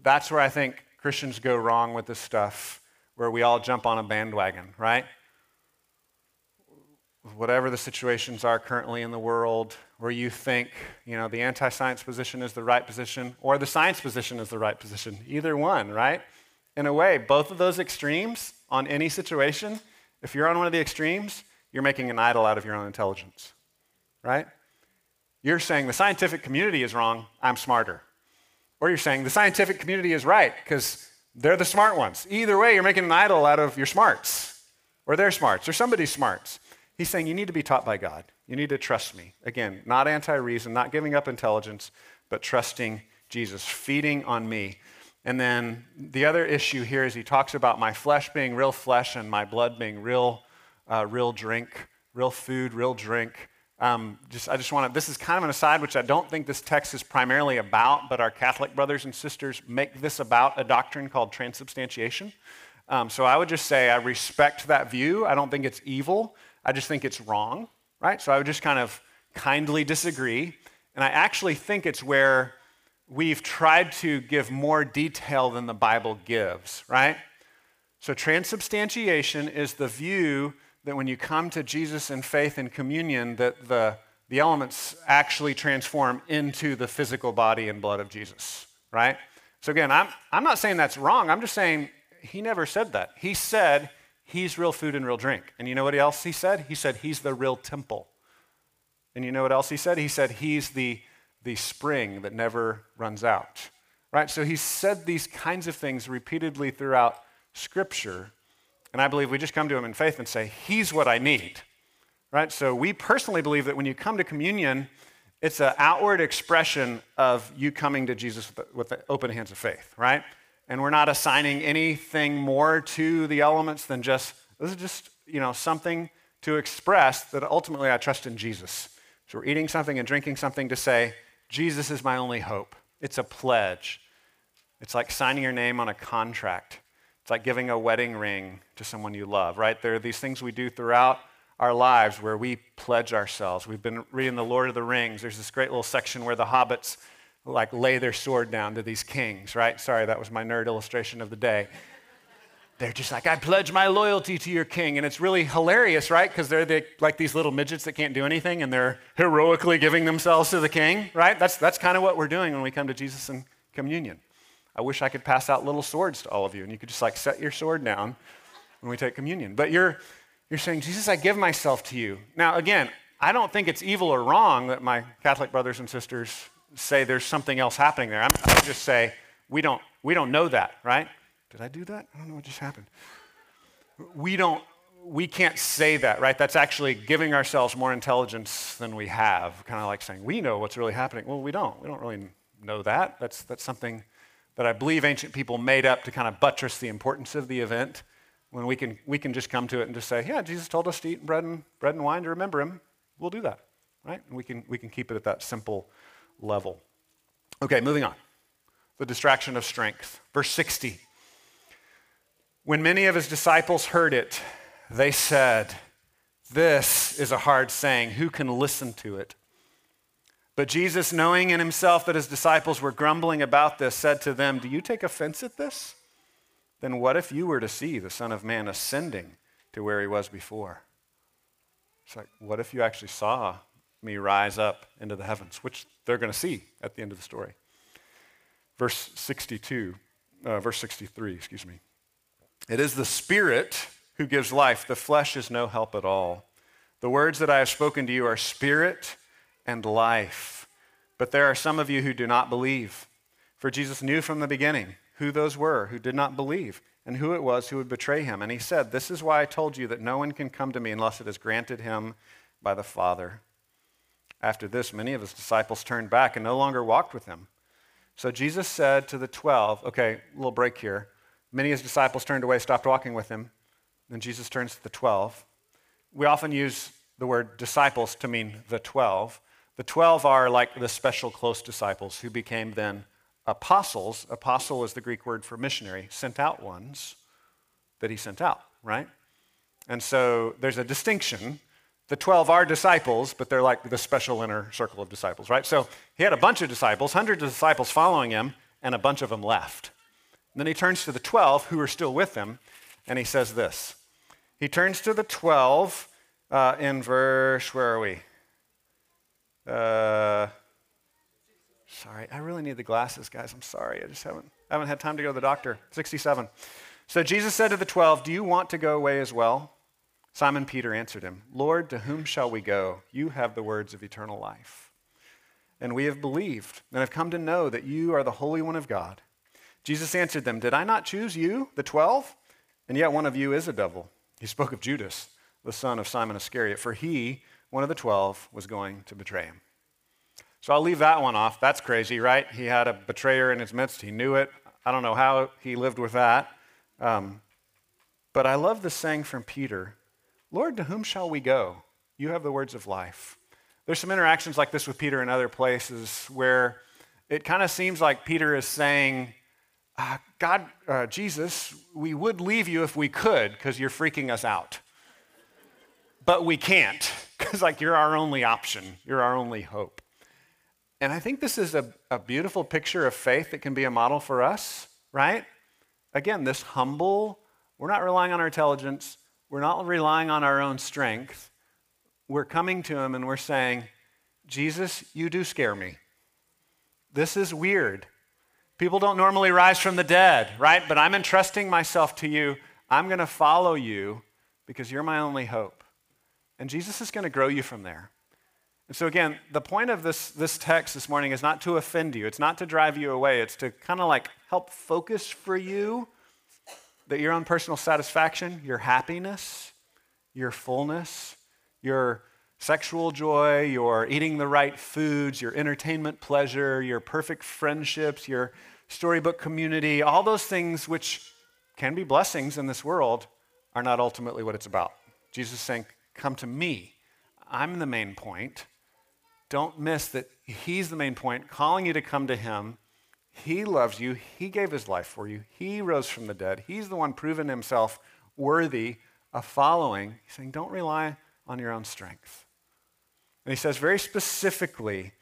That's where I think Christians go wrong with this stuff, where we all jump on a bandwagon, right? Whatever the situations are currently in the world, where you think, you know, the anti science position is the right position or the science position is the right position. Either one, right? In a way, both of those extremes on any situation, if you're on one of the extremes, you're making an idol out of your own intelligence, right? You're saying the scientific community is wrong, I'm smarter. Or you're saying the scientific community is right because they're the smart ones. Either way, you're making an idol out of your smarts or their smarts or somebody's smarts. He's saying you need to be taught by God. You need to trust me. Again, not anti reason, not giving up intelligence, but trusting Jesus, feeding on me. And then the other issue here is he talks about my flesh being real flesh and my blood being real, uh, real drink, real food, real drink. Um, just, I just want to, this is kind of an aside, which I don't think this text is primarily about, but our Catholic brothers and sisters make this about a doctrine called transubstantiation. Um, so I would just say I respect that view. I don't think it's evil. I just think it's wrong, right? So I would just kind of kindly disagree. And I actually think it's where we've tried to give more detail than the Bible gives, right? So transubstantiation is the view that when you come to Jesus in faith and communion, that the, the elements actually transform into the physical body and blood of Jesus, right? So again, I'm, I'm not saying that's wrong. I'm just saying he never said that. He said he's real food and real drink. And you know what else he said? He said he's the real temple. And you know what else he said? He said he's the, the spring that never runs out. Right? So he said these kinds of things repeatedly throughout Scripture. And I believe we just come to him in faith and say, He's what I need. Right? So we personally believe that when you come to communion, it's an outward expression of you coming to Jesus with, the, with the open hands of faith, right? And we're not assigning anything more to the elements than just, this is just, you know, something to express that ultimately I trust in Jesus. So we're eating something and drinking something to say, Jesus is my only hope. It's a pledge. It's like signing your name on a contract. It's like giving a wedding ring to someone you love, right? There are these things we do throughout our lives where we pledge ourselves. We've been reading The Lord of the Rings. There's this great little section where the hobbits like lay their sword down to these kings, right? Sorry, that was my nerd illustration of the day. They're just like, I pledge my loyalty to your king. And it's really hilarious, right? Because they're the, like these little midgets that can't do anything and they're heroically giving themselves to the king, right? That's, that's kind of what we're doing when we come to Jesus in communion. I wish I could pass out little swords to all of you and you could just like set your sword down when we take communion. But you're, you're saying, Jesus, I give myself to you. Now, again, I don't think it's evil or wrong that my Catholic brothers and sisters say there's something else happening there. I'm, I just say, we don't, we don't know that, right? Did I do that? I don't know what just happened. We don't, we can't say that, right? That's actually giving ourselves more intelligence than we have. Kind of like saying, we know what's really happening. Well, we don't. We don't really know that. That's, that's something that I believe ancient people made up to kind of buttress the importance of the event. When we can, we can just come to it and just say, yeah, Jesus told us to eat bread and, bread and wine to remember him. We'll do that, right? And we can, we can keep it at that simple level. Okay, moving on. The distraction of strength. Verse 60. When many of his disciples heard it, they said, This is a hard saying. Who can listen to it? But Jesus, knowing in himself that his disciples were grumbling about this, said to them, Do you take offense at this? Then what if you were to see the Son of Man ascending to where he was before? It's like, what if you actually saw me rise up into the heavens, which they're going to see at the end of the story. Verse 62, uh, verse 63, excuse me. It is the Spirit who gives life, the flesh is no help at all. The words that I have spoken to you are spirit and life. But there are some of you who do not believe. For Jesus knew from the beginning who those were who did not believe and who it was who would betray him. And he said, This is why I told you that no one can come to me unless it is granted him by the Father. After this, many of his disciples turned back and no longer walked with him. So Jesus said to the 12, okay, a little break here. Many of his disciples turned away, stopped walking with him. Then Jesus turns to the 12. We often use the word disciples to mean the 12. The 12 are like the special close disciples who became then apostles. Apostle is the Greek word for missionary, sent out ones that he sent out, right? And so there's a distinction the 12 are disciples, but they're like the special inner circle of disciples, right? So he had a bunch of disciples, hundreds of disciples following him, and a bunch of them left. And then he turns to the 12 who are still with him, and he says this. He turns to the 12 uh, in verse, where are we? Uh, sorry, I really need the glasses, guys. I'm sorry. I just haven't, I haven't had time to go to the doctor. 67. So Jesus said to the 12, Do you want to go away as well? Simon Peter answered him, Lord, to whom shall we go? You have the words of eternal life. And we have believed and have come to know that you are the Holy One of God. Jesus answered them, Did I not choose you, the twelve? And yet one of you is a devil. He spoke of Judas, the son of Simon Iscariot, for he, one of the twelve, was going to betray him. So I'll leave that one off. That's crazy, right? He had a betrayer in his midst. He knew it. I don't know how he lived with that. Um, but I love the saying from Peter Lord, to whom shall we go? You have the words of life. There's some interactions like this with Peter in other places where it kind of seems like Peter is saying, uh, God, uh, Jesus, we would leave you if we could because you're freaking us out. But we can't [laughs] because, like, you're our only option, you're our only hope. And I think this is a, a beautiful picture of faith that can be a model for us, right? Again, this humble, we're not relying on our intelligence, we're not relying on our own strength. We're coming to Him and we're saying, Jesus, you do scare me. This is weird. People don't normally rise from the dead, right? But I'm entrusting myself to you. I'm going to follow you because you're my only hope. And Jesus is going to grow you from there. And so, again, the point of this, this text this morning is not to offend you, it's not to drive you away, it's to kind of like help focus for you that your own personal satisfaction, your happiness, your fullness, your sexual joy, your eating the right foods, your entertainment pleasure, your perfect friendships, your storybook community, all those things which can be blessings in this world are not ultimately what it's about. Jesus is saying, Come to me. I'm the main point. Don't miss that He's the main point, calling you to come to Him. He loves you. He gave His life for you. He rose from the dead. He's the one proven Himself worthy of following. He's saying, don't rely on your own strength. And He says very specifically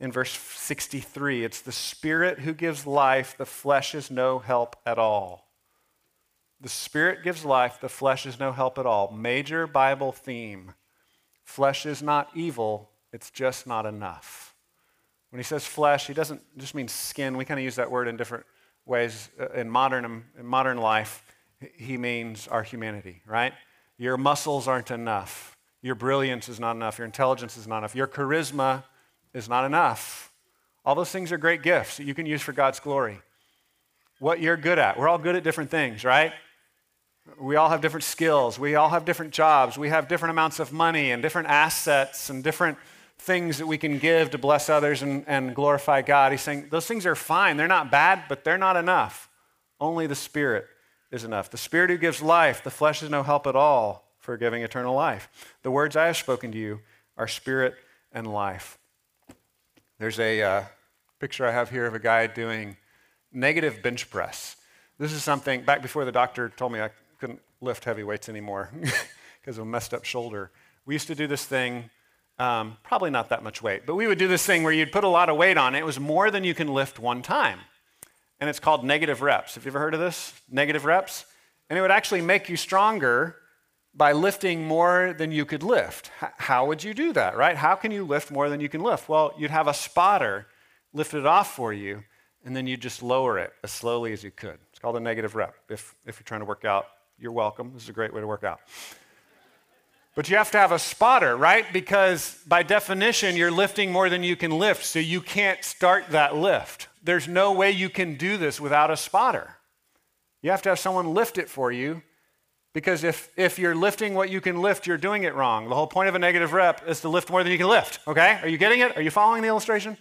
in verse 63 it's the Spirit who gives life, the flesh is no help at all. The Spirit gives life, the flesh is no help at all. Major Bible theme. Flesh is not evil, it's just not enough. When he says flesh, he doesn't just mean skin. We kind of use that word in different ways uh, in modern, in modern life. He means our humanity, right? Your muscles aren't enough. Your brilliance is not enough. Your intelligence is not enough. Your charisma is not enough. All those things are great gifts that you can use for God's glory. What you're good at. We're all good at different things, right? We all have different skills. We all have different jobs. We have different amounts of money and different assets and different things that we can give to bless others and, and glorify God. He's saying those things are fine. They're not bad, but they're not enough. Only the Spirit is enough. The Spirit who gives life, the flesh is no help at all for giving eternal life. The words I have spoken to you are spirit and life. There's a uh, picture I have here of a guy doing negative bench press. This is something, back before the doctor told me I couldn't lift heavy weights anymore [laughs] because of a messed up shoulder. We used to do this thing um, probably not that much weight, but we would do this thing where you'd put a lot of weight on it. It was more than you can lift one time. And it's called negative reps. Have you ever heard of this? Negative reps? And it would actually make you stronger by lifting more than you could lift. H- how would you do that, right? How can you lift more than you can lift? Well, you'd have a spotter lift it off for you, and then you just lower it as slowly as you could. It's called a negative rep. If, if you're trying to work out, you're welcome. This is a great way to work out. But you have to have a spotter, right? Because by definition, you're lifting more than you can lift, so you can't start that lift. There's no way you can do this without a spotter. You have to have someone lift it for you, because if, if you're lifting what you can lift, you're doing it wrong. The whole point of a negative rep is to lift more than you can lift, okay? Are you getting it? Are you following the illustration?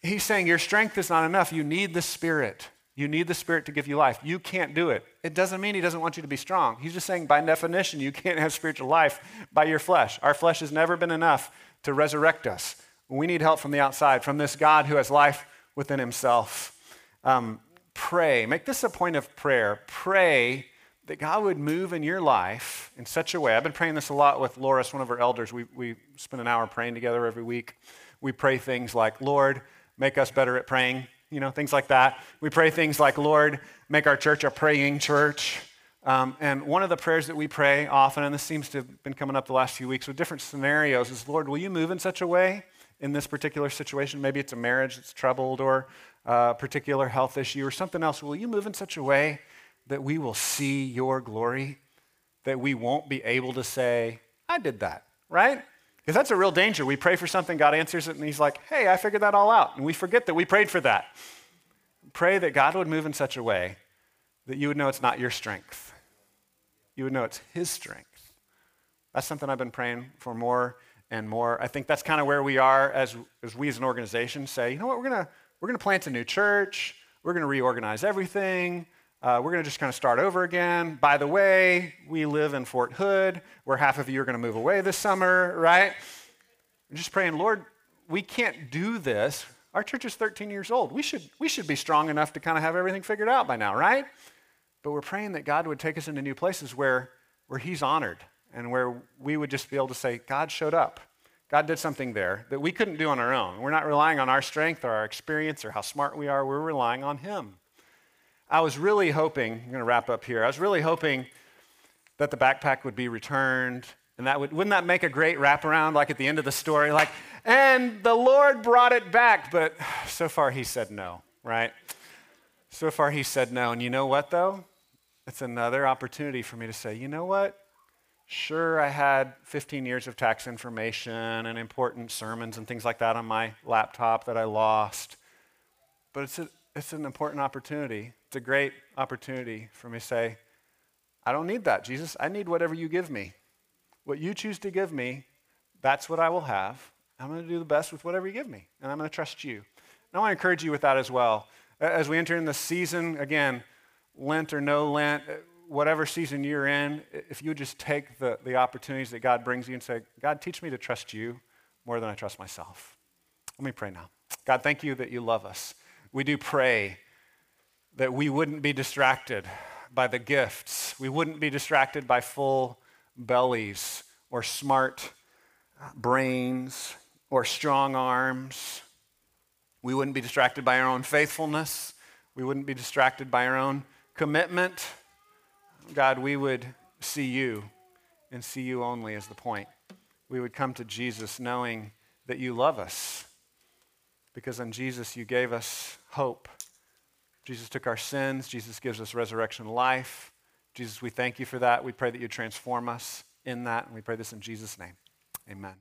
He's saying your strength is not enough. You need the Spirit. You need the Spirit to give you life. You can't do it. It doesn't mean He doesn't want you to be strong. He's just saying, by definition, you can't have spiritual life by your flesh. Our flesh has never been enough to resurrect us. We need help from the outside, from this God who has life within Himself. Um, pray. Make this a point of prayer. Pray that God would move in your life in such a way. I've been praying this a lot with Loris, one of our elders. We, we spend an hour praying together every week. We pray things like, Lord, make us better at praying you know, things like that. We pray things like, Lord, make our church a praying church. Um, and one of the prayers that we pray often, and this seems to have been coming up the last few weeks with different scenarios, is, Lord, will you move in such a way in this particular situation? Maybe it's a marriage that's troubled or a particular health issue or something else. Will you move in such a way that we will see your glory? That we won't be able to say, I did that, right? Because that's a real danger. We pray for something, God answers it, and He's like, hey, I figured that all out. And we forget that we prayed for that. Pray that God would move in such a way that you would know it's not your strength. You would know it's His strength. That's something I've been praying for more and more. I think that's kind of where we are as, as we as an organization say, you know what, we're going to we're going to plant a new church. We're going to reorganize everything. Uh, we're going to just kind of start over again. By the way, we live in Fort Hood, where half of you are going to move away this summer, right? I'm just praying, Lord, we can't do this. Our church is 13 years old. We should, we should be strong enough to kind of have everything figured out by now, right? But we're praying that God would take us into new places where, where He's honored and where we would just be able to say, God showed up. God did something there that we couldn't do on our own. We're not relying on our strength or our experience or how smart we are. We're relying on Him. I was really hoping, I'm going to wrap up here. I was really hoping that the backpack would be returned. And that would, wouldn't that make a great wraparound, like at the end of the story? Like, and the Lord brought it back, but so far he said no. right? So far, he said no. And you know what, though? It's another opportunity for me to say, you know what? Sure, I had 15 years of tax information and important sermons and things like that on my laptop that I lost. But it's, a, it's an important opportunity. It's a great opportunity for me to say, I don't need that, Jesus. I need whatever you give me. What you choose to give me, that's what I will have. I'm going to do the best with whatever you give me, and I'm going to trust you. And I want to encourage you with that as well. As we enter in the season, again, Lent or no Lent, uh, whatever season you're in, if you just take the, the opportunities that God brings you and say, God, teach me to trust you more than I trust myself. Let me pray now. God, thank you that you love us. We do pray that we wouldn't be distracted by the gifts, we wouldn't be distracted by full bellies or smart brains or strong arms. We wouldn't be distracted by our own faithfulness. We wouldn't be distracted by our own commitment. God, we would see you and see you only as the point. We would come to Jesus knowing that you love us because in Jesus you gave us hope. Jesus took our sins. Jesus gives us resurrection life. Jesus, we thank you for that. We pray that you transform us in that. And we pray this in Jesus' name. Amen.